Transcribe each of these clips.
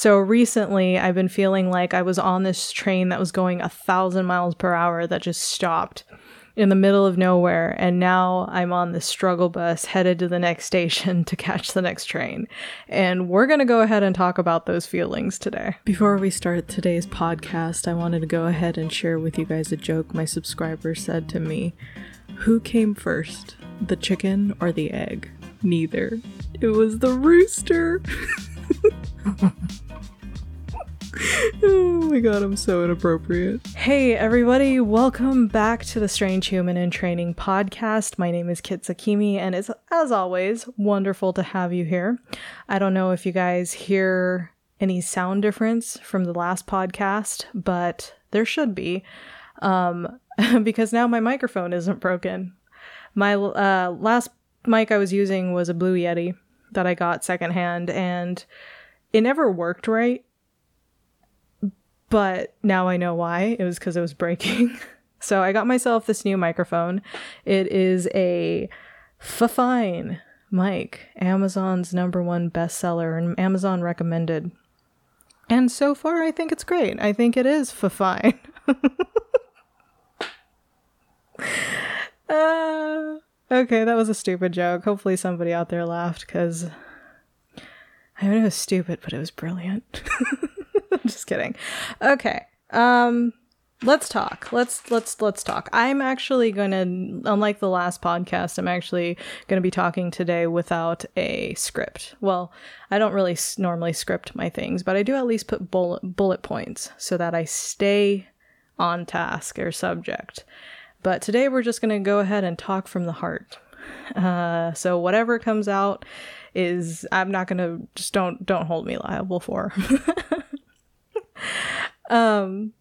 So recently, I've been feeling like I was on this train that was going a thousand miles per hour that just stopped in the middle of nowhere. And now I'm on the struggle bus headed to the next station to catch the next train. And we're going to go ahead and talk about those feelings today. Before we start today's podcast, I wanted to go ahead and share with you guys a joke my subscriber said to me Who came first, the chicken or the egg? Neither. It was the rooster. oh my god, I'm so inappropriate. Hey, everybody, welcome back to the Strange Human in Training podcast. My name is Kit Sakimi, and it's, as always, wonderful to have you here. I don't know if you guys hear any sound difference from the last podcast, but there should be, um, because now my microphone isn't broken. My uh, last mic I was using was a Blue Yeti that I got secondhand, and it never worked right but now I know why. It was because it was breaking. so I got myself this new microphone. It is a Fifine mic, Amazon's number one bestseller and Amazon recommended. And so far, I think it's great. I think it is Fifine. uh, okay, that was a stupid joke. Hopefully, somebody out there laughed because I mean, it was stupid, but it was brilliant. Just kidding. Okay. Um let's talk. Let's let's let's talk. I'm actually going to unlike the last podcast, I'm actually going to be talking today without a script. Well, I don't really normally script my things, but I do at least put bullet bullet points so that I stay on task or subject. But today we're just going to go ahead and talk from the heart. Uh, so whatever comes out is I'm not going to just don't don't hold me liable for. um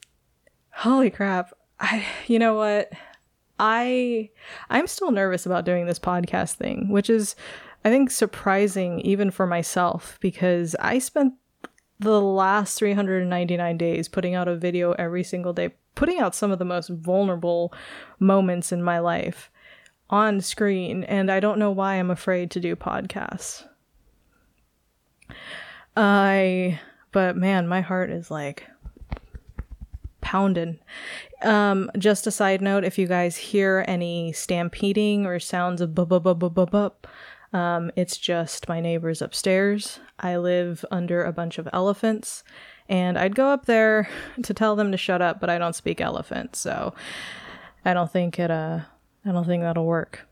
holy crap. I you know what? I I'm still nervous about doing this podcast thing, which is I think surprising even for myself because I spent the last 399 days putting out a video every single day, putting out some of the most vulnerable moments in my life on screen and I don't know why I'm afraid to do podcasts. I but man, my heart is like pounding. Um, just a side note, if you guys hear any stampeding or sounds of bub bub bub bub bub um, it's just my neighbors upstairs. I live under a bunch of elephants, and I'd go up there to tell them to shut up, but I don't speak elephant, so I don't think it. Uh, I don't think that'll work.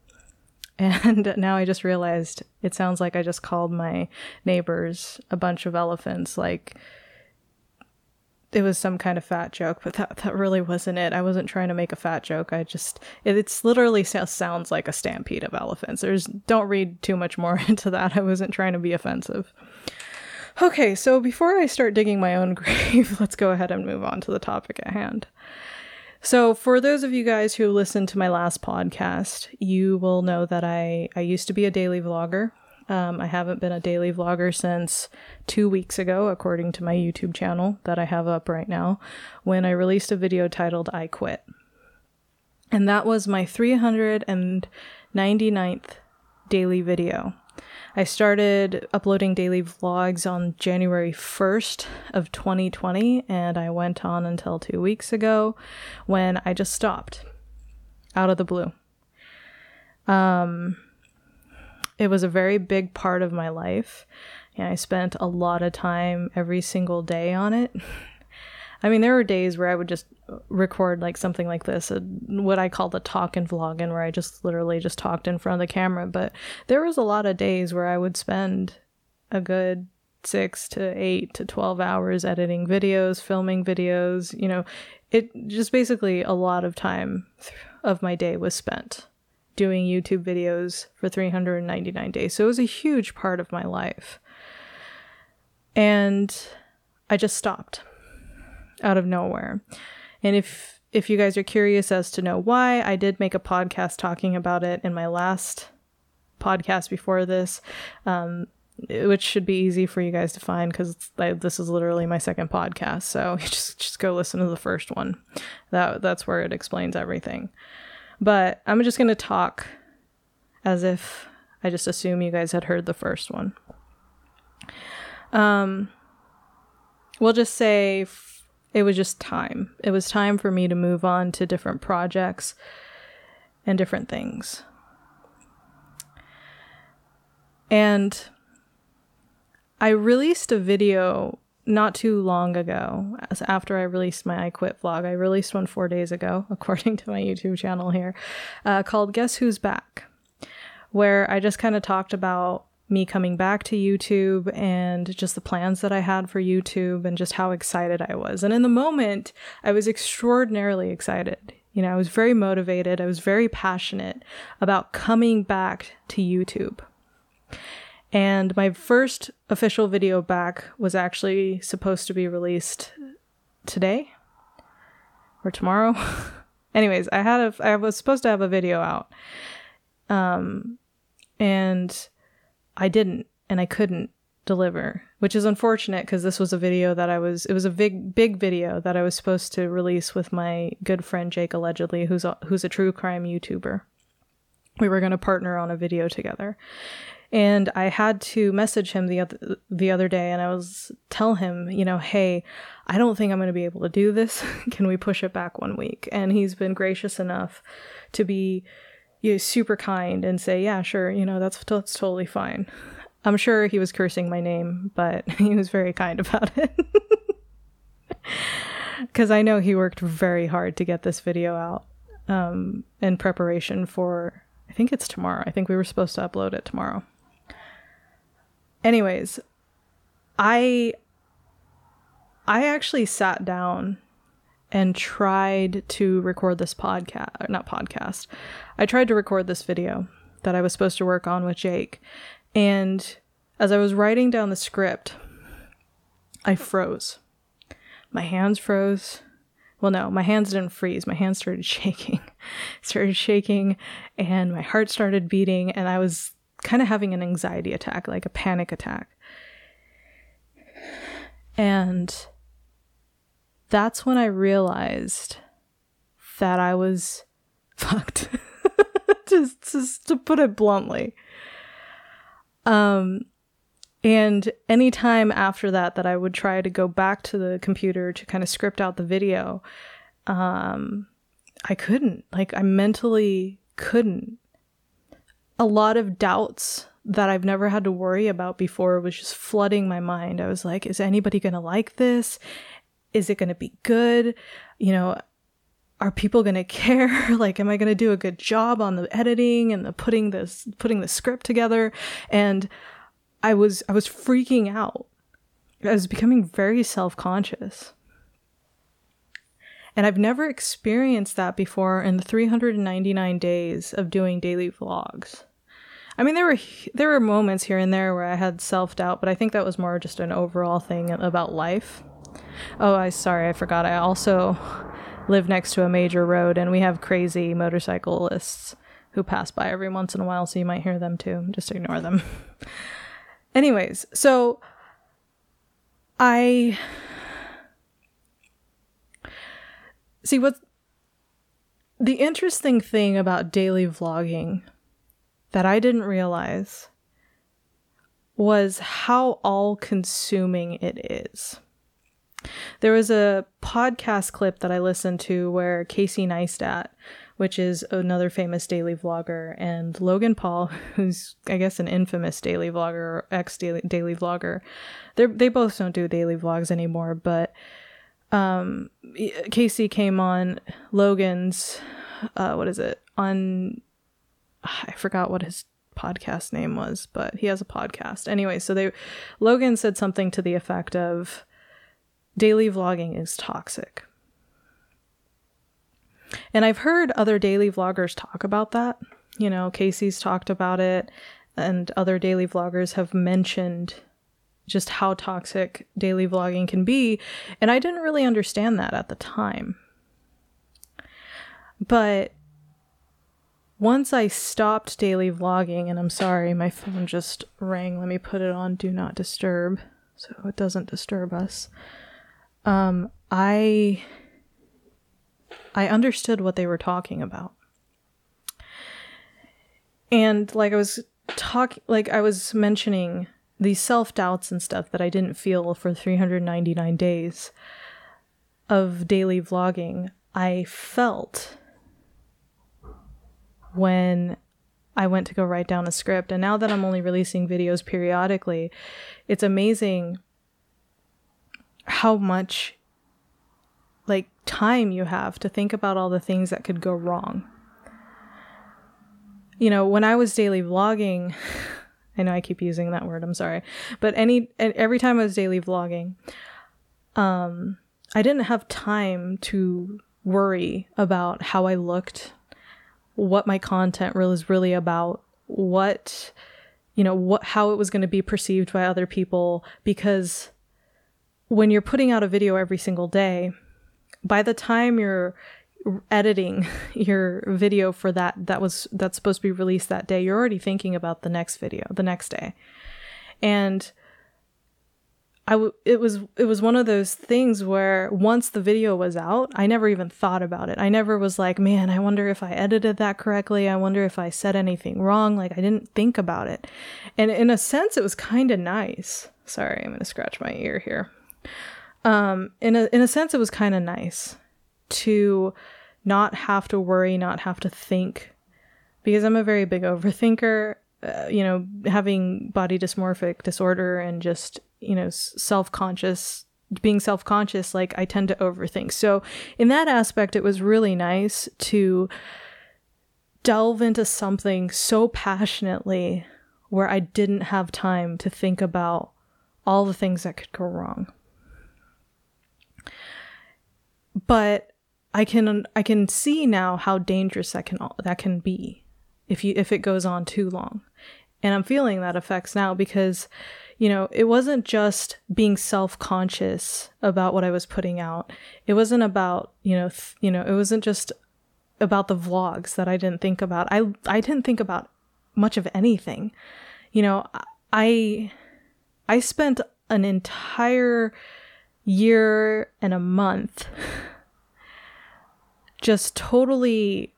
And now I just realized it sounds like I just called my neighbors a bunch of elephants. Like it was some kind of fat joke, but that, that really wasn't it. I wasn't trying to make a fat joke. I just, it, it's literally sounds like a stampede of elephants. There's, don't read too much more into that. I wasn't trying to be offensive. Okay, so before I start digging my own grave, let's go ahead and move on to the topic at hand. So, for those of you guys who listened to my last podcast, you will know that I, I used to be a daily vlogger. Um, I haven't been a daily vlogger since two weeks ago, according to my YouTube channel that I have up right now, when I released a video titled I Quit. And that was my 399th daily video. I started uploading daily vlogs on January 1st of 2020 and I went on until 2 weeks ago when I just stopped out of the blue. Um it was a very big part of my life. And I spent a lot of time every single day on it. I mean, there were days where I would just record like something like this, uh, what I call the talk and vlogging, where I just literally just talked in front of the camera. But there was a lot of days where I would spend a good six to eight to 12 hours editing videos, filming videos. You know, it just basically a lot of time of my day was spent doing YouTube videos for 399 days. So it was a huge part of my life. And I just stopped out of nowhere. And if if you guys are curious as to know why, I did make a podcast talking about it in my last podcast before this, um, which should be easy for you guys to find because this is literally my second podcast. So just just go listen to the first one. That that's where it explains everything. But I'm just gonna talk as if I just assume you guys had heard the first one. Um, we'll just say it was just time. It was time for me to move on to different projects and different things. And I released a video not too long ago, as after I released my I Quit vlog. I released one four days ago, according to my YouTube channel here, uh, called Guess Who's Back, where I just kind of talked about me coming back to YouTube and just the plans that I had for YouTube and just how excited I was. And in the moment, I was extraordinarily excited. You know, I was very motivated, I was very passionate about coming back to YouTube. And my first official video back was actually supposed to be released today or tomorrow. Anyways, I had a I was supposed to have a video out. Um and I didn't and I couldn't deliver, which is unfortunate because this was a video that I was it was a big big video that I was supposed to release with my good friend Jake allegedly who's a, who's a true crime YouTuber. We were going to partner on a video together. And I had to message him the other the other day and I was tell him, you know, hey, I don't think I'm going to be able to do this. Can we push it back one week? And he's been gracious enough to be you know, super kind and say, yeah, sure, you know, that's that's totally fine. I'm sure he was cursing my name, but he was very kind about it. Because I know he worked very hard to get this video out um, in preparation for, I think it's tomorrow. I think we were supposed to upload it tomorrow. Anyways, I I actually sat down and tried to record this podcast, uh, not podcast. I tried to record this video that I was supposed to work on with Jake. And as I was writing down the script, I froze. My hands froze. Well, no, my hands didn't freeze. My hands started shaking. started shaking and my heart started beating and I was kind of having an anxiety attack, like a panic attack. And that's when I realized that I was fucked. just, just to put it bluntly. Um, and anytime after that, that I would try to go back to the computer to kind of script out the video, um, I couldn't. Like, I mentally couldn't. A lot of doubts that I've never had to worry about before was just flooding my mind. I was like, is anybody going to like this? Is it going to be good? You know, are people going to care? like, am I going to do a good job on the editing and the putting this, putting the script together? And I was, I was freaking out. I was becoming very self-conscious. And I've never experienced that before in the 399 days of doing daily vlogs. I mean, there were there were moments here and there where I had self doubt, but I think that was more just an overall thing about life. Oh, I sorry, I forgot. I also live next to a major road, and we have crazy motorcyclists who pass by every once in a while, so you might hear them too. Just ignore them. Anyways, so I see what the interesting thing about daily vlogging that I didn't realize was how all consuming it is. There was a podcast clip that I listened to where Casey Neistat, which is another famous daily vlogger, and Logan Paul, who's I guess an infamous daily vlogger or ex daily vlogger, they they both don't do daily vlogs anymore. But um, Casey came on Logan's, uh, what is it on? I forgot what his podcast name was, but he has a podcast anyway. So they, Logan said something to the effect of daily vlogging is toxic. And I've heard other daily vloggers talk about that. You know, Casey's talked about it, and other daily vloggers have mentioned just how toxic daily vlogging can be. And I didn't really understand that at the time. But once I stopped daily vlogging, and I'm sorry, my phone just rang. Let me put it on do not disturb so it doesn't disturb us um, I I understood what they were talking about. And like I was talking like I was mentioning these self doubts and stuff that I didn't feel for 399 days of daily vlogging, I felt when I went to go write down a script. And now that I'm only releasing videos periodically, it's amazing how much like time you have to think about all the things that could go wrong. You know, when I was daily vlogging, I know I keep using that word, I'm sorry. But any every time I was daily vlogging, um I didn't have time to worry about how I looked, what my content was really about, what you know, what how it was going to be perceived by other people because when you're putting out a video every single day, by the time you're editing your video for that that was that's supposed to be released that day, you're already thinking about the next video, the next day. And I w- it was it was one of those things where once the video was out, I never even thought about it. I never was like, "Man, I wonder if I edited that correctly. I wonder if I said anything wrong." Like I didn't think about it. And in a sense it was kind of nice. Sorry, I'm to scratch my ear here. Um in a in a sense it was kind of nice to not have to worry, not have to think because I'm a very big overthinker uh, you know, having body dysmorphic disorder and just you know self-conscious being self-conscious like i tend to overthink. So in that aspect it was really nice to delve into something so passionately where i didn't have time to think about all the things that could go wrong but i can i can see now how dangerous that can that can be if you if it goes on too long and i'm feeling that effects now because you know, it wasn't just being self-conscious about what I was putting out. It wasn't about, you know, th- you know, it wasn't just about the vlogs that I didn't think about. I I didn't think about much of anything. You know, I I spent an entire year and a month just totally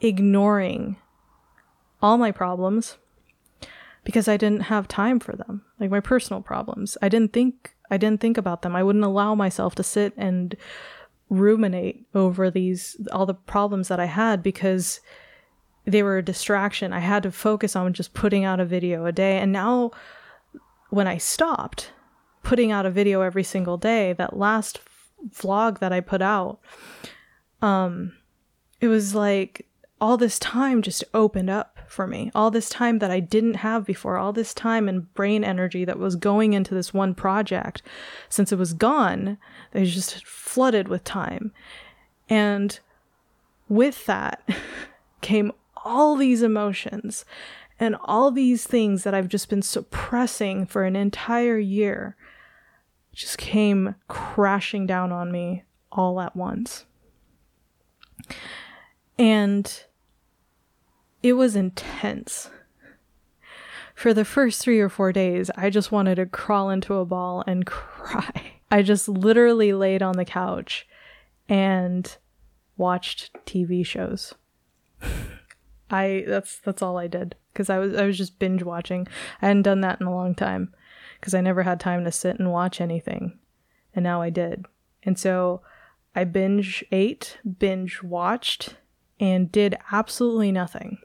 ignoring all my problems because I didn't have time for them. Like my personal problems. I didn't think I didn't think about them. I wouldn't allow myself to sit and ruminate over these all the problems that I had because they were a distraction. I had to focus on just putting out a video a day. And now when I stopped putting out a video every single day, that last vlog that I put out, um it was like all this time just opened up for me. All this time that I didn't have before, all this time and brain energy that was going into this one project, since it was gone, they just flooded with time. And with that came all these emotions and all these things that I've just been suppressing for an entire year just came crashing down on me all at once. And it was intense. For the first three or four days, I just wanted to crawl into a ball and cry. I just literally laid on the couch and watched TV shows. I that's that's all I did because I was I was just binge watching. I hadn't done that in a long time because I never had time to sit and watch anything, and now I did. And so I binge ate, binge watched, and did absolutely nothing.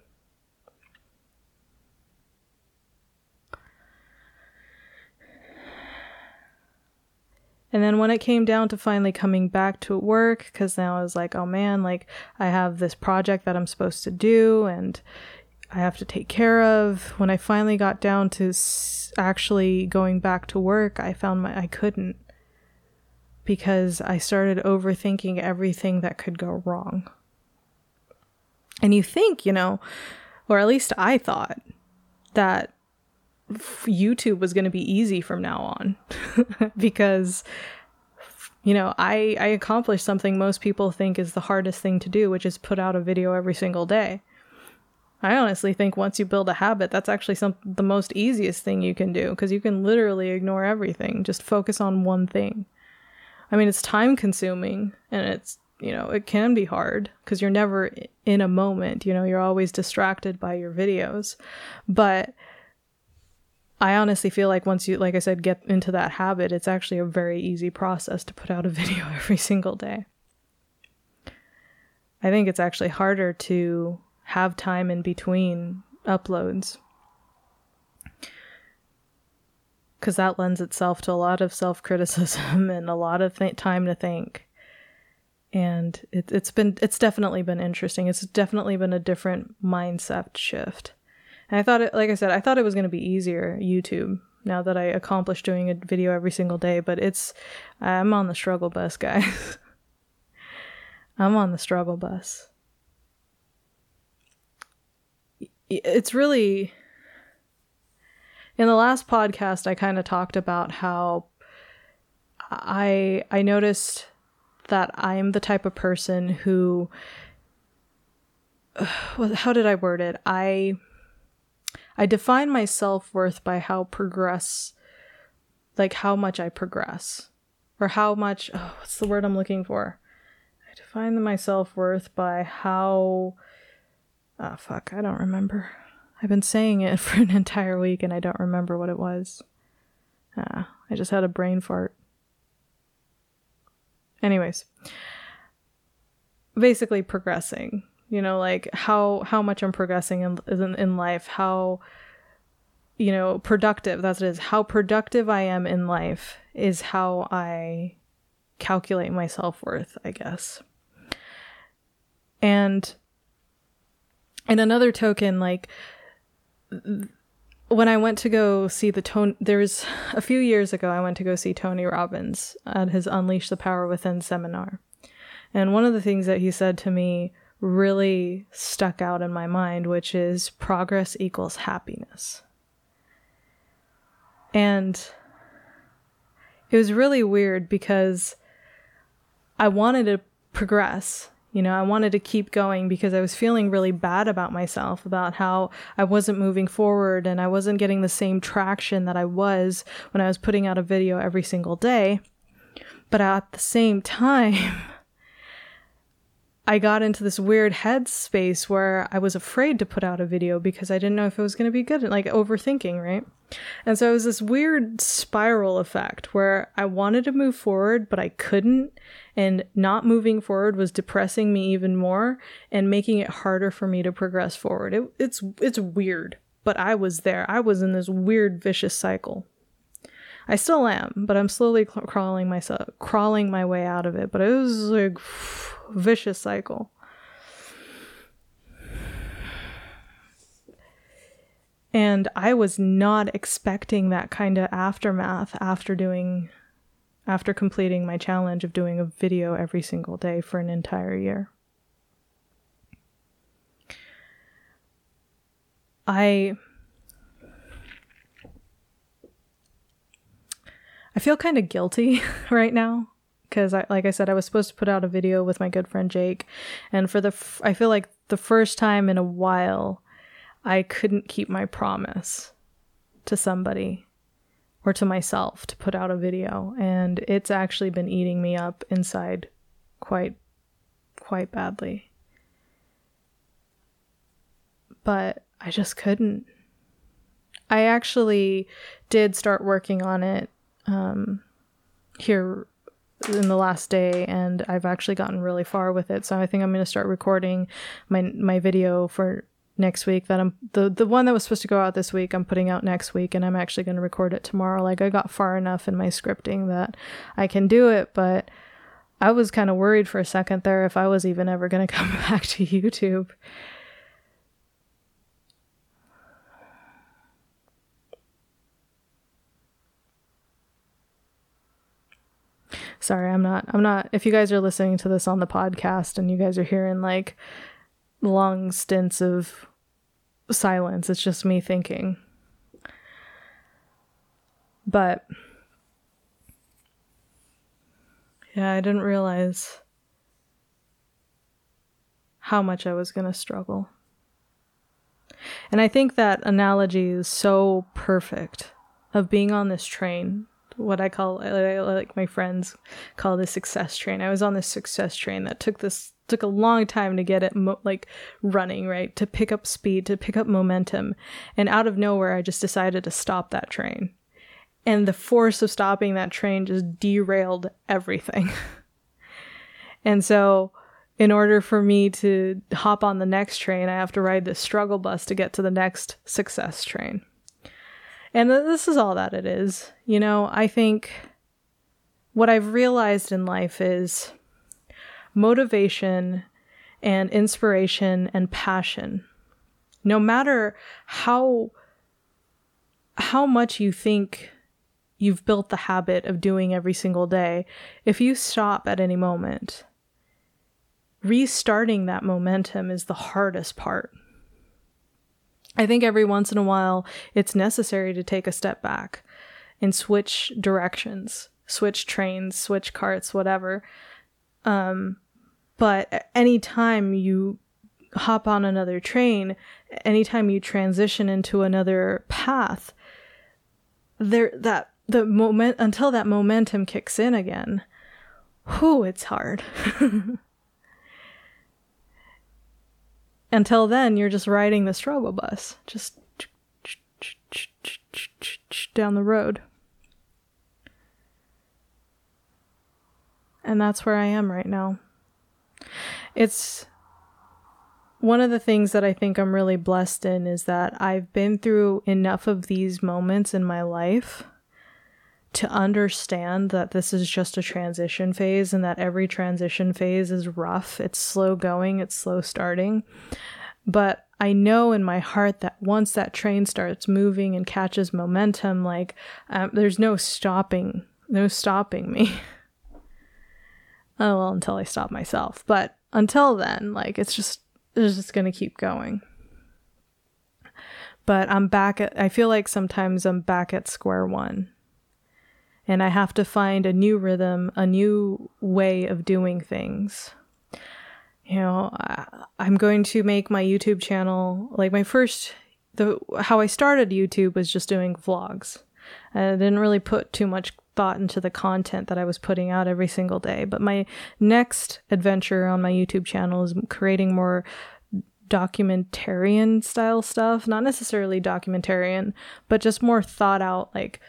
And then when it came down to finally coming back to work, because now I was like, oh man, like I have this project that I'm supposed to do and I have to take care of. When I finally got down to actually going back to work, I found my I couldn't because I started overthinking everything that could go wrong. And you think, you know, or at least I thought that YouTube was going to be easy from now on because you know, I I accomplished something most people think is the hardest thing to do, which is put out a video every single day. I honestly think once you build a habit, that's actually some the most easiest thing you can do because you can literally ignore everything, just focus on one thing. I mean, it's time consuming and it's, you know, it can be hard because you're never in a moment, you know, you're always distracted by your videos. But I honestly feel like once you, like I said, get into that habit, it's actually a very easy process to put out a video every single day. I think it's actually harder to have time in between uploads because that lends itself to a lot of self criticism and a lot of th- time to think. And it, it's been, it's definitely been interesting. It's definitely been a different mindset shift. And I thought it, like I said, I thought it was going to be easier YouTube now that I accomplished doing a video every single day, but it's, I'm on the struggle bus, guys. I'm on the struggle bus. It's really, in the last podcast, I kind of talked about how I, I noticed that I'm the type of person who, how did I word it? I, I define my self worth by how progress, like how much I progress, or how much. Oh, what's the word I'm looking for? I define my self worth by how. Ah, oh, fuck, I don't remember. I've been saying it for an entire week and I don't remember what it was. Ah, I just had a brain fart. Anyways, basically progressing you know like how how much i'm progressing in in, in life how you know productive that's it is how productive i am in life is how i calculate my self-worth i guess and in another token like when I went to go see the Tony, there was a few years ago, I went to go see Tony Robbins at his Unleash the Power Within seminar. And one of the things that he said to me really stuck out in my mind, which is progress equals happiness. And it was really weird because I wanted to progress. You know, I wanted to keep going because I was feeling really bad about myself, about how I wasn't moving forward and I wasn't getting the same traction that I was when I was putting out a video every single day. But at the same time, I got into this weird headspace where I was afraid to put out a video because I didn't know if it was going to be good, like overthinking, right? And so it was this weird spiral effect where I wanted to move forward, but I couldn't. And not moving forward was depressing me even more and making it harder for me to progress forward. It, it's, it's weird, but I was there. I was in this weird, vicious cycle. I still am, but I'm slowly crawling myself, crawling my way out of it. But it was like, vicious cycle. And I was not expecting that kind of aftermath after doing, after completing my challenge of doing a video every single day for an entire year. I I feel kind of guilty right now because I like I said I was supposed to put out a video with my good friend Jake and for the f- I feel like the first time in a while I couldn't keep my promise to somebody or to myself to put out a video and it's actually been eating me up inside quite quite badly. But I just couldn't. I actually did start working on it um, here in the last day and I've actually gotten really far with it. So I think I'm going to start recording my my video for next week that I'm the the one that was supposed to go out this week I'm putting out next week and I'm actually going to record it tomorrow. Like I got far enough in my scripting that I can do it, but I was kind of worried for a second there if I was even ever going to come back to YouTube. Sorry, I'm not. I'm not. If you guys are listening to this on the podcast and you guys are hearing like long stints of silence, it's just me thinking. But yeah, I didn't realize how much I was going to struggle. And I think that analogy is so perfect of being on this train what I call like my friends call the success train. I was on this success train that took this took a long time to get it mo- like running, right? To pick up speed, to pick up momentum. And out of nowhere, I just decided to stop that train. And the force of stopping that train just derailed everything. and so, in order for me to hop on the next train, I have to ride this struggle bus to get to the next success train. And this is all that it is. You know, I think what I've realized in life is motivation and inspiration and passion. No matter how how much you think you've built the habit of doing every single day, if you stop at any moment, restarting that momentum is the hardest part. I think every once in a while it's necessary to take a step back and switch directions, switch trains, switch carts, whatever. Um, but anytime you hop on another train, anytime you transition into another path, there that the moment until that momentum kicks in again, whew, it's hard. until then, you're just riding the struggle bus, just down the road. And that's where I am right now. It's one of the things that I think I'm really blessed in is that I've been through enough of these moments in my life to understand that this is just a transition phase and that every transition phase is rough. It's slow going, it's slow starting. But I know in my heart that once that train starts moving and catches momentum, like um, there's no stopping, no stopping me. oh, well, until I stop myself. But until then, like it's just, it's just going to keep going. But I'm back at, I feel like sometimes I'm back at square one and I have to find a new rhythm, a new way of doing things. You know, I, I'm going to make my YouTube channel like my first the how I started YouTube was just doing vlogs. I didn't really put too much thought into the content that I was putting out every single day. But my next adventure on my YouTube channel is creating more documentarian style stuff, not necessarily documentarian, but just more thought out like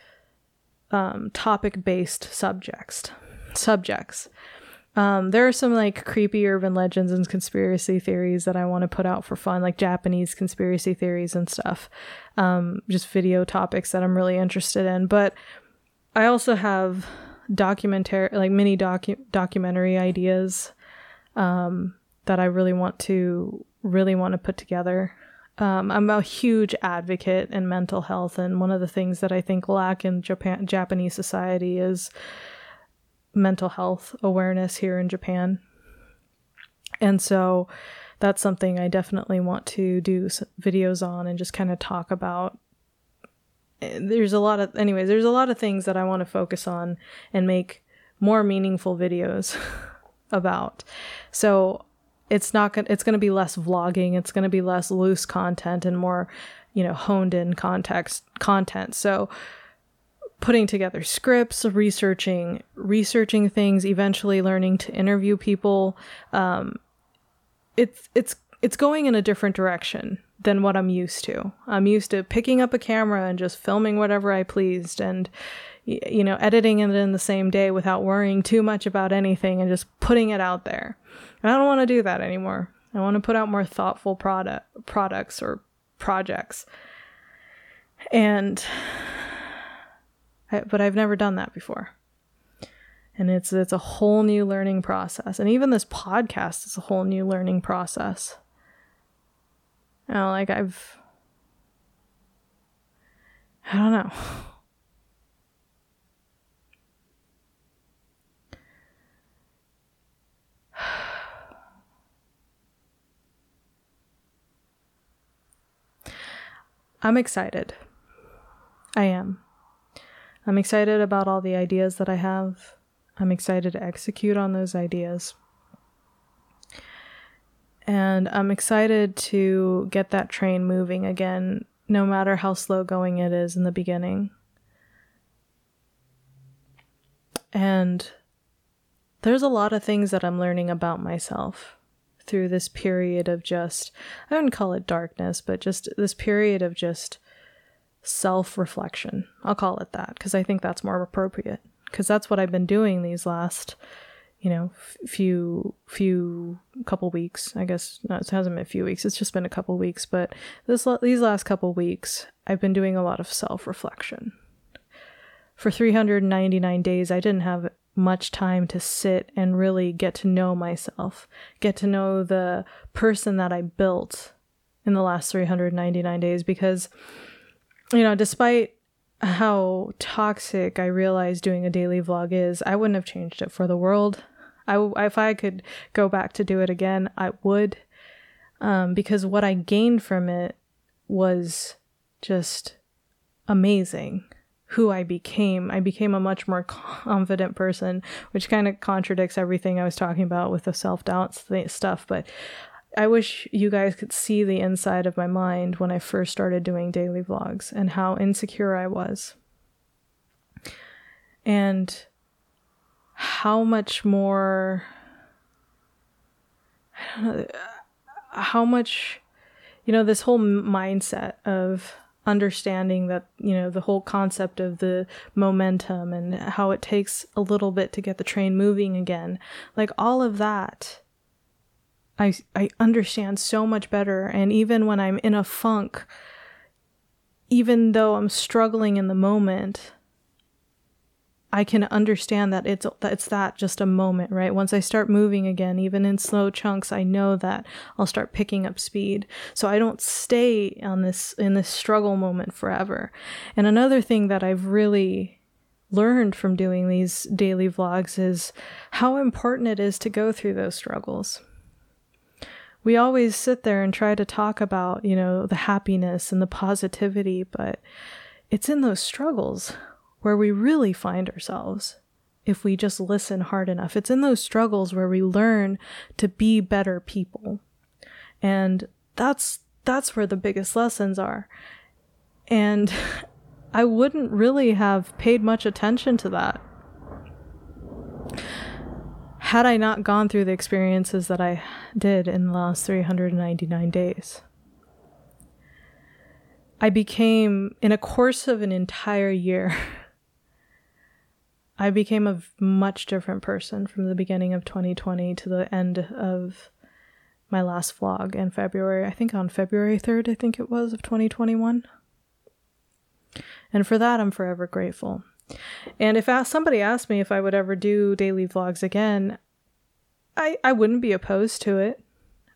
um, topic based subjects. Subjects. Um, there are some like creepy urban legends and conspiracy theories that I want to put out for fun, like Japanese conspiracy theories and stuff. Um, just video topics that I'm really interested in. But I also have documentary, like mini docu- documentary ideas um, that I really want to really want to put together. Um, I'm a huge advocate in mental health, and one of the things that I think lack in Japan Japanese society is mental health awareness here in Japan. And so that's something I definitely want to do videos on and just kind of talk about. There's a lot of, anyways, there's a lot of things that I want to focus on and make more meaningful videos about. So it's not going it's going to be less vlogging it's going to be less loose content and more you know honed in context content so putting together scripts researching researching things eventually learning to interview people um, it's it's it's going in a different direction than what I'm used to. I'm used to picking up a camera and just filming whatever I pleased and you know editing it in the same day without worrying too much about anything and just putting it out there. And I don't want to do that anymore. I want to put out more thoughtful product products or projects. And I, but I've never done that before. And it's it's a whole new learning process. And even this podcast is a whole new learning process. You know, like I've I don't know. I'm excited. I am. I'm excited about all the ideas that I have. I'm excited to execute on those ideas. And I'm excited to get that train moving again, no matter how slow going it is in the beginning. And there's a lot of things that I'm learning about myself. Through this period of just, I wouldn't call it darkness, but just this period of just self reflection. I'll call it that because I think that's more appropriate because that's what I've been doing these last, you know, f- few, few couple weeks. I guess no, it hasn't been a few weeks. It's just been a couple weeks, but this, these last couple weeks, I've been doing a lot of self reflection. For 399 days, I didn't have much time to sit and really get to know myself, get to know the person that I built in the last 399 days because you know, despite how toxic I realized doing a daily vlog is, I wouldn't have changed it for the world. I if I could go back to do it again, I would um, because what I gained from it was just amazing who I became. I became a much more confident person, which kind of contradicts everything I was talking about with the self doubt stuff. But I wish you guys could see the inside of my mind when I first started doing daily vlogs and how insecure I was. And how much more I don't know uh, how much you know this whole mindset of understanding that you know the whole concept of the momentum and how it takes a little bit to get the train moving again like all of that i i understand so much better. And even when i'm in a funk even though i'm struggling in the moment I can understand that it's that it's that just a moment, right? Once I start moving again, even in slow chunks, I know that I'll start picking up speed. So I don't stay on this in this struggle moment forever. And another thing that I've really learned from doing these daily vlogs is how important it is to go through those struggles. We always sit there and try to talk about, you know, the happiness and the positivity, but it's in those struggles where we really find ourselves if we just listen hard enough. It's in those struggles where we learn to be better people. And that's that's where the biggest lessons are. And I wouldn't really have paid much attention to that had I not gone through the experiences that I did in the last 399 days. I became, in a course of an entire year, I became a much different person from the beginning of 2020 to the end of my last vlog in February. I think on February 3rd, I think it was, of 2021. And for that, I'm forever grateful. And if somebody asked me if I would ever do daily vlogs again, I, I wouldn't be opposed to it,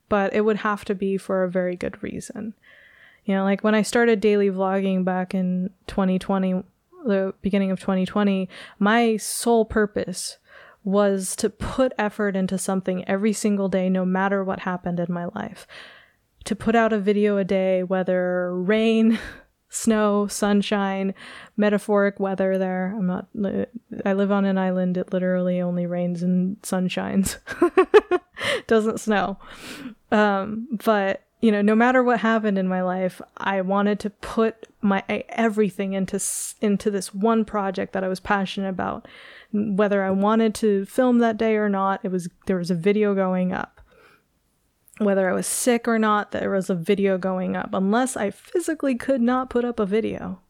but it would have to be for a very good reason. You know, like when I started daily vlogging back in 2020, the beginning of 2020, my sole purpose was to put effort into something every single day, no matter what happened in my life. To put out a video a day, whether rain, snow, sunshine, metaphoric weather there. I'm not, I live on an island. It literally only rains and sunshines, doesn't snow. Um, but you know, no matter what happened in my life, I wanted to put my everything into into this one project that I was passionate about. Whether I wanted to film that day or not, it was there was a video going up. Whether I was sick or not, there was a video going up. Unless I physically could not put up a video,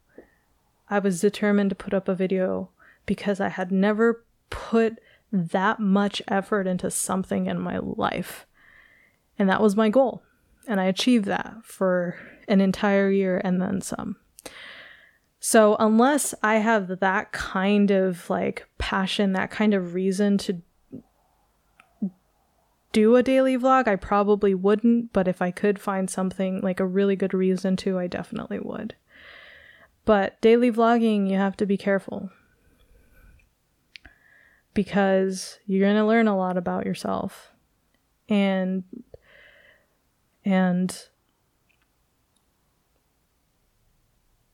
I was determined to put up a video because I had never put that much effort into something in my life. And that was my goal and I achieved that for an entire year and then some. So, unless I have that kind of like passion, that kind of reason to do a daily vlog, I probably wouldn't. But if I could find something like a really good reason to, I definitely would. But daily vlogging, you have to be careful because you're going to learn a lot about yourself. And and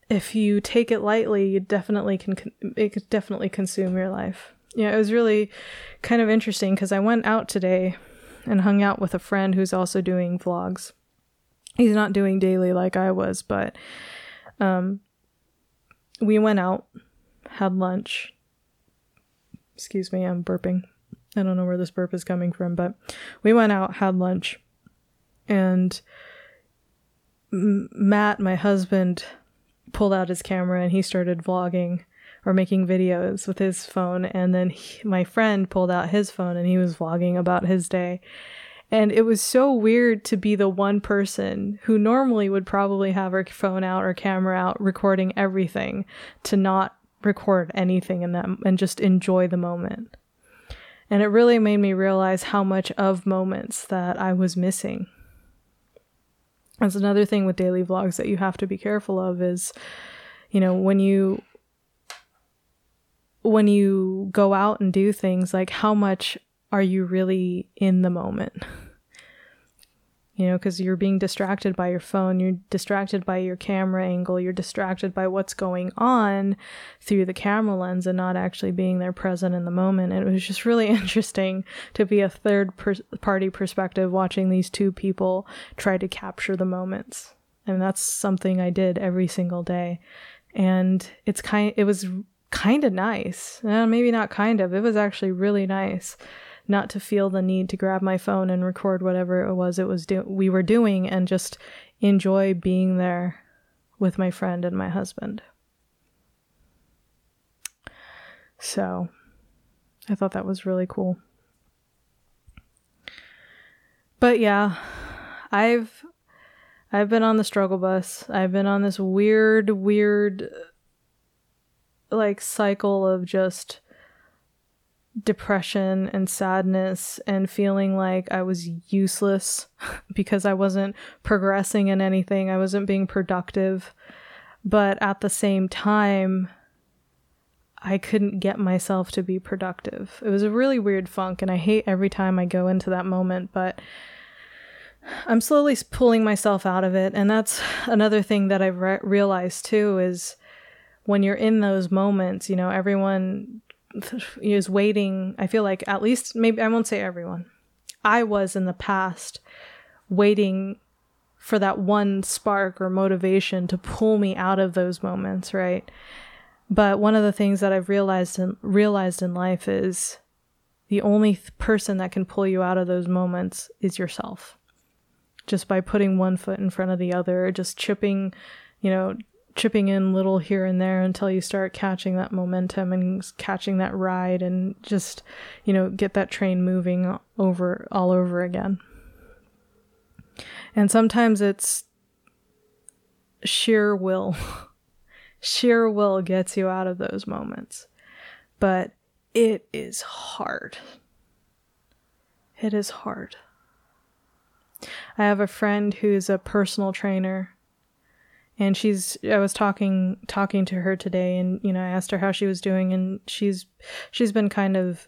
if you take it lightly, you definitely can it could definitely consume your life. Yeah, it was really kind of interesting because I went out today and hung out with a friend who's also doing vlogs. He's not doing daily like I was, but um, we went out, had lunch. Excuse me, I'm burping. I don't know where this burp is coming from, but we went out, had lunch, and Matt, my husband, pulled out his camera and he started vlogging or making videos with his phone. And then he, my friend pulled out his phone and he was vlogging about his day. And it was so weird to be the one person who normally would probably have her phone out or camera out recording everything to not record anything in them and just enjoy the moment. And it really made me realize how much of moments that I was missing. That's another thing with daily vlogs that you have to be careful of is, you know, when you when you go out and do things like how much are you really in the moment? you know, because you're being distracted by your phone, you're distracted by your camera angle, you're distracted by what's going on through the camera lens and not actually being there present in the moment. And it was just really interesting to be a third per- party perspective watching these two people try to capture the moments. And that's something I did every single day. And it's kind it was kind of nice. Maybe not kind of. It was actually really nice not to feel the need to grab my phone and record whatever it was it was do- we were doing and just enjoy being there with my friend and my husband. So, I thought that was really cool. But yeah, I've I've been on the struggle bus. I've been on this weird weird like cycle of just depression and sadness and feeling like I was useless because I wasn't progressing in anything, I wasn't being productive. But at the same time, I couldn't get myself to be productive. It was a really weird funk, and I hate every time I go into that moment, but I'm slowly pulling myself out of it. And that's another thing that I've re- realized too is when you're in those moments, you know, everyone is waiting. I feel like at least maybe I won't say everyone. I was in the past waiting for that one spark or motivation to pull me out of those moments, right? But one of the things that I've realized in realized in life is the only th- person that can pull you out of those moments is yourself. Just by putting one foot in front of the other, just chipping, you know, chipping in little here and there until you start catching that momentum and catching that ride and just you know get that train moving over all over again. And sometimes it's sheer will. Sheer will gets you out of those moments. But it is hard. It is hard. I have a friend who's a personal trainer and she's i was talking talking to her today and you know i asked her how she was doing and she's she's been kind of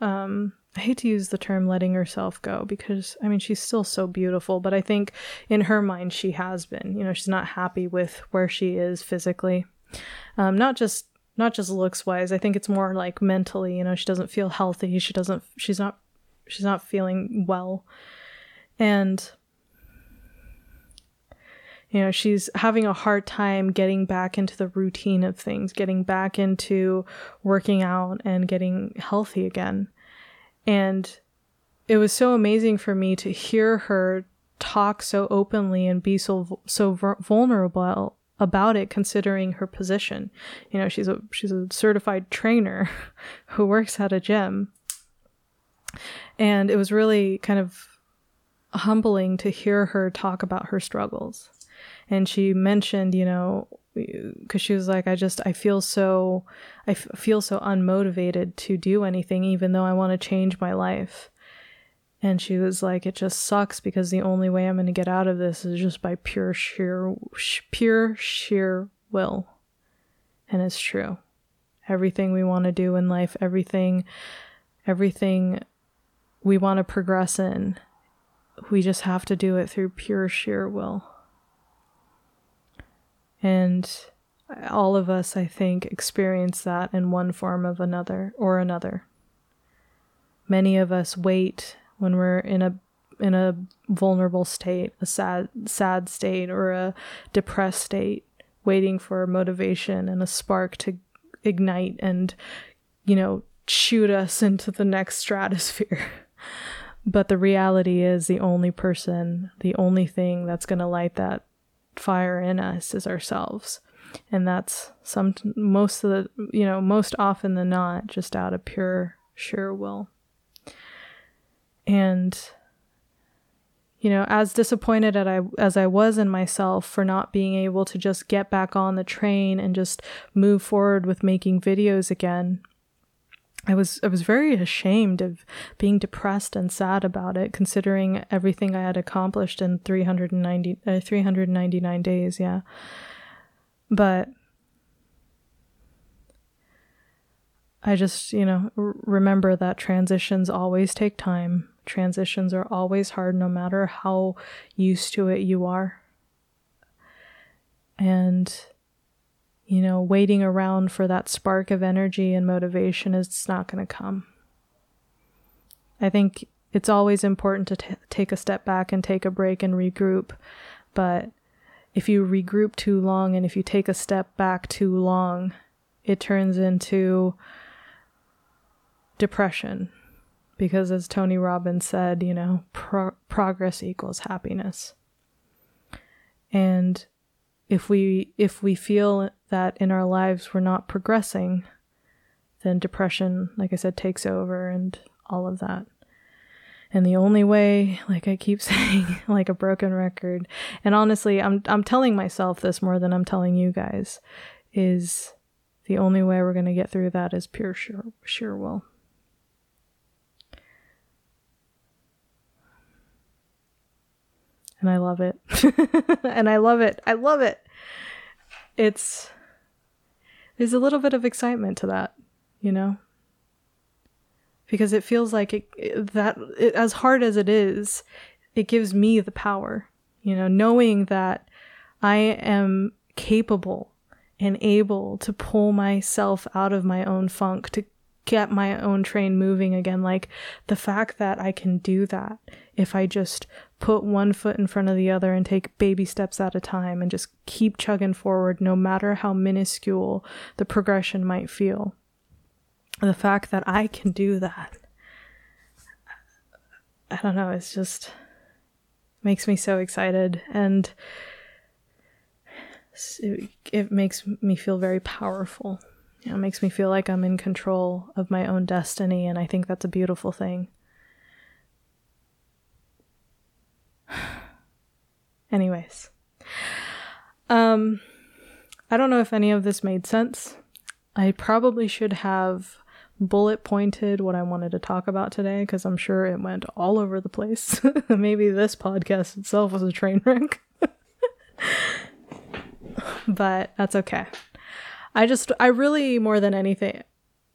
um i hate to use the term letting herself go because i mean she's still so beautiful but i think in her mind she has been you know she's not happy with where she is physically. Um not just not just looks wise i think it's more like mentally you know she doesn't feel healthy she doesn't she's not she's not feeling well. And you know she's having a hard time getting back into the routine of things getting back into working out and getting healthy again. And it was so amazing for me to hear her talk so openly and be so so vulnerable about it considering her position. You know she's a she's a certified trainer who works at a gym. And it was really kind of humbling to hear her talk about her struggles and she mentioned you know because she was like i just i feel so I f- feel so unmotivated to do anything even though i want to change my life. And she was like it just sucks because the only way i'm going to get out of this is just by pure sheer sh- pure sheer will. And it's true. Everything we want to do in life everything everything we want to progress in we just have to do it through pure sheer will and all of us, I think, experience that in one form of another or another. Many of us wait when we're in a in a vulnerable state, a sad sad state or a depressed state, waiting for motivation and a spark to ignite and you know shoot us into the next stratosphere. but the reality is, the only person, the only thing that's going to light that fire in us is ourselves. And that's some, most of the, you know, most often than not, just out of pure, sheer will. And you know, as disappointed as I, as I was in myself for not being able to just get back on the train and just move forward with making videos again, I was I was very ashamed of being depressed and sad about it, considering everything I had accomplished in 390 uh, 399 days. Yeah, but I just you know r- remember that transitions always take time Transitions are always hard, no matter how used to it you are. And, you know, waiting around for that spark of energy and motivation is not going to come. I think it's always important to t- take a step back and take a break and regroup. But if you regroup too long and if you take a step back too long, it turns into depression because as Tony Robbins said, you know, pro- progress equals happiness. And if we if we feel that in our lives we're not progressing, then depression, like I said, takes over and all of that. And the only way, like I keep saying, like a broken record, and honestly, I'm I'm telling myself this more than I'm telling you guys, is the only way we're going to get through that is pure sheer, sure will. and I love it. and I love it. I love it. It's there's a little bit of excitement to that, you know? Because it feels like it, that it, as hard as it is, it gives me the power, you know, knowing that I am capable and able to pull myself out of my own funk to get my own train moving again. Like the fact that I can do that if I just put one foot in front of the other and take baby steps at a time and just keep chugging forward, no matter how minuscule the progression might feel. The fact that I can do that, I don't know, it's just makes me so excited and it, makes me feel very powerful. You know, it makes me feel like I'm in control of my own destiny, and I think that's a beautiful thing. Anyways. Um I don't know if any of this made sense. I probably should have bullet pointed what I wanted to talk about today because I'm sure it went all over the place. Maybe this podcast itself was a train wreck. but that's okay. I just I really more than anything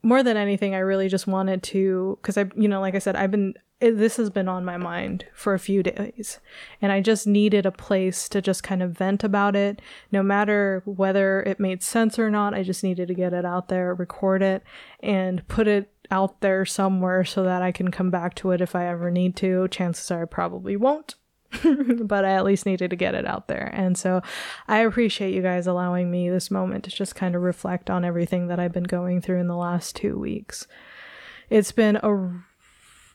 more than anything I really just wanted to cuz I you know like I said I've been it, this has been on my mind for a few days and i just needed a place to just kind of vent about it no matter whether it made sense or not i just needed to get it out there record it and put it out there somewhere so that i can come back to it if i ever need to chances are i probably won't but I at least needed to get it out there. And so I appreciate you guys allowing me this moment to just kind of reflect on everything that I've been going through in the last two weeks. It's been a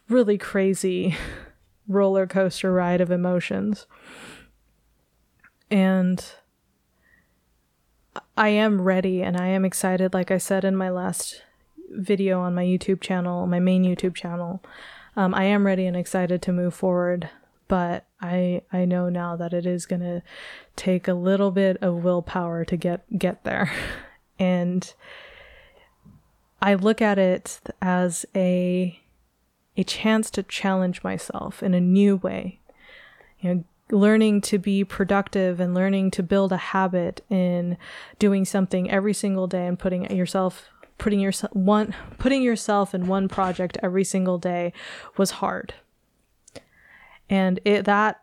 really crazy roller coaster ride of emotions. And I am ready and I am excited, like I said in my last video on my YouTube channel, my main YouTube channel. Um, I am ready and excited to move forward, but I I know now that it is gonna take a little bit of willpower to get get there, and I look at it as a a chance to challenge myself in a new way. You know, learning to be productive and learning to build a habit in doing something every single day and putting yourself putting yourself one putting yourself in one project every single day was hard. And it that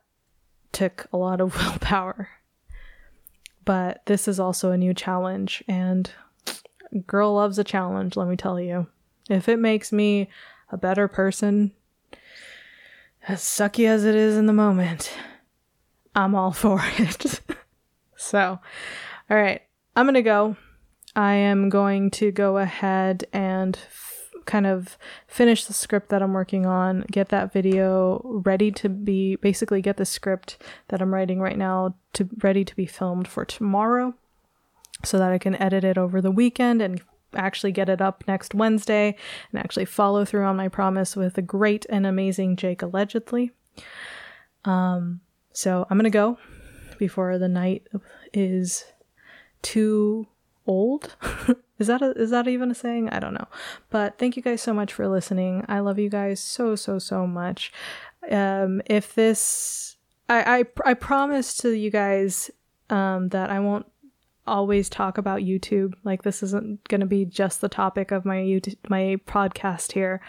took a lot of willpower. But this is also a new challenge and girl loves a challenge, let me tell you. If it makes me a better person, as sucky as it is in the moment, I'm all for it. so, all right, I'm going to go. I am going to go ahead and f- kind of finish the script that I'm working on, get that video ready to be basically get the script that I'm writing right now to ready to be filmed for tomorrow so that I can edit it over the weekend and actually get it up next Wednesday and actually follow through on my promise with the great and amazing Jake allegedly. Um, so I'm gonna go before the night is too old. is that a, is that even a saying? I don't know. But thank you guys so much for listening. I love you guys so so so much. Um, if this, I I, I promise to you guys um, that I won't always talk about YouTube. Like this isn't going to be just the topic of my YouTube, my podcast here.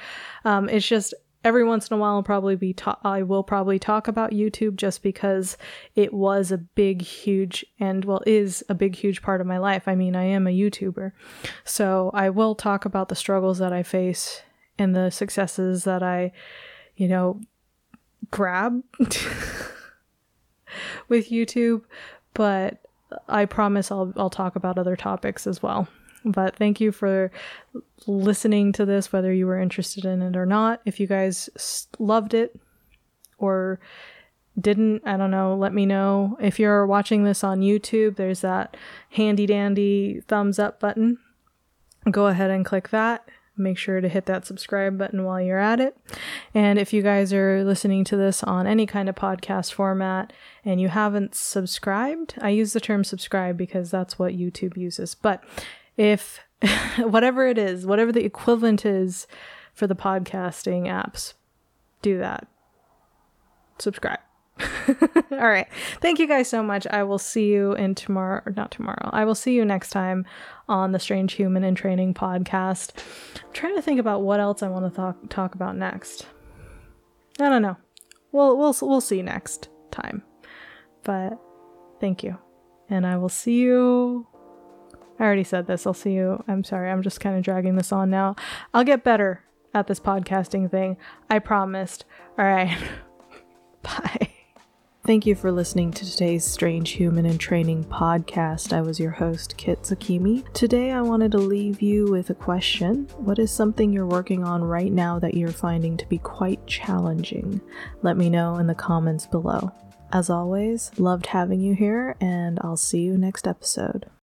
Um, it's just every once in a while I'll probably be ta- I will probably talk about YouTube just because it was a big huge and well is a big huge part of my life. I mean, I am a YouTuber. So I will talk about the struggles that I face and the successes that I, you know, grab with YouTube, but I promise I'll I'll talk about other topics as well. But thank you for listening to this, whether you were interested in it or not. If you guys loved it or didn't, I don't know, let me know. If you're watching this on YouTube, there's that handy dandy thumbs up button. Go ahead and click that. Make sure to hit that subscribe button while you're at it. And if you guys are listening to this on any kind of podcast format and you haven't subscribed, I use the term subscribe because that's what YouTube uses. But if whatever it is, whatever the equivalent is for the podcasting apps, do that. Subscribe. All right. Thank you guys so much. I will see you in tomorrow, or not tomorrow. I will see you next time on the Strange Human in Training podcast. I'm trying to think about what else I want to talk talk about next. I don't know. We'll we'll we'll see next time. But thank you. And I will see you I already said this. I'll see you. I'm sorry. I'm just kind of dragging this on now. I'll get better at this podcasting thing. I promised. All right. Bye. Thank you for listening to today's Strange Human in Training podcast. I was your host, Kit Zakimi. Today, I wanted to leave you with a question What is something you're working on right now that you're finding to be quite challenging? Let me know in the comments below. As always, loved having you here, and I'll see you next episode.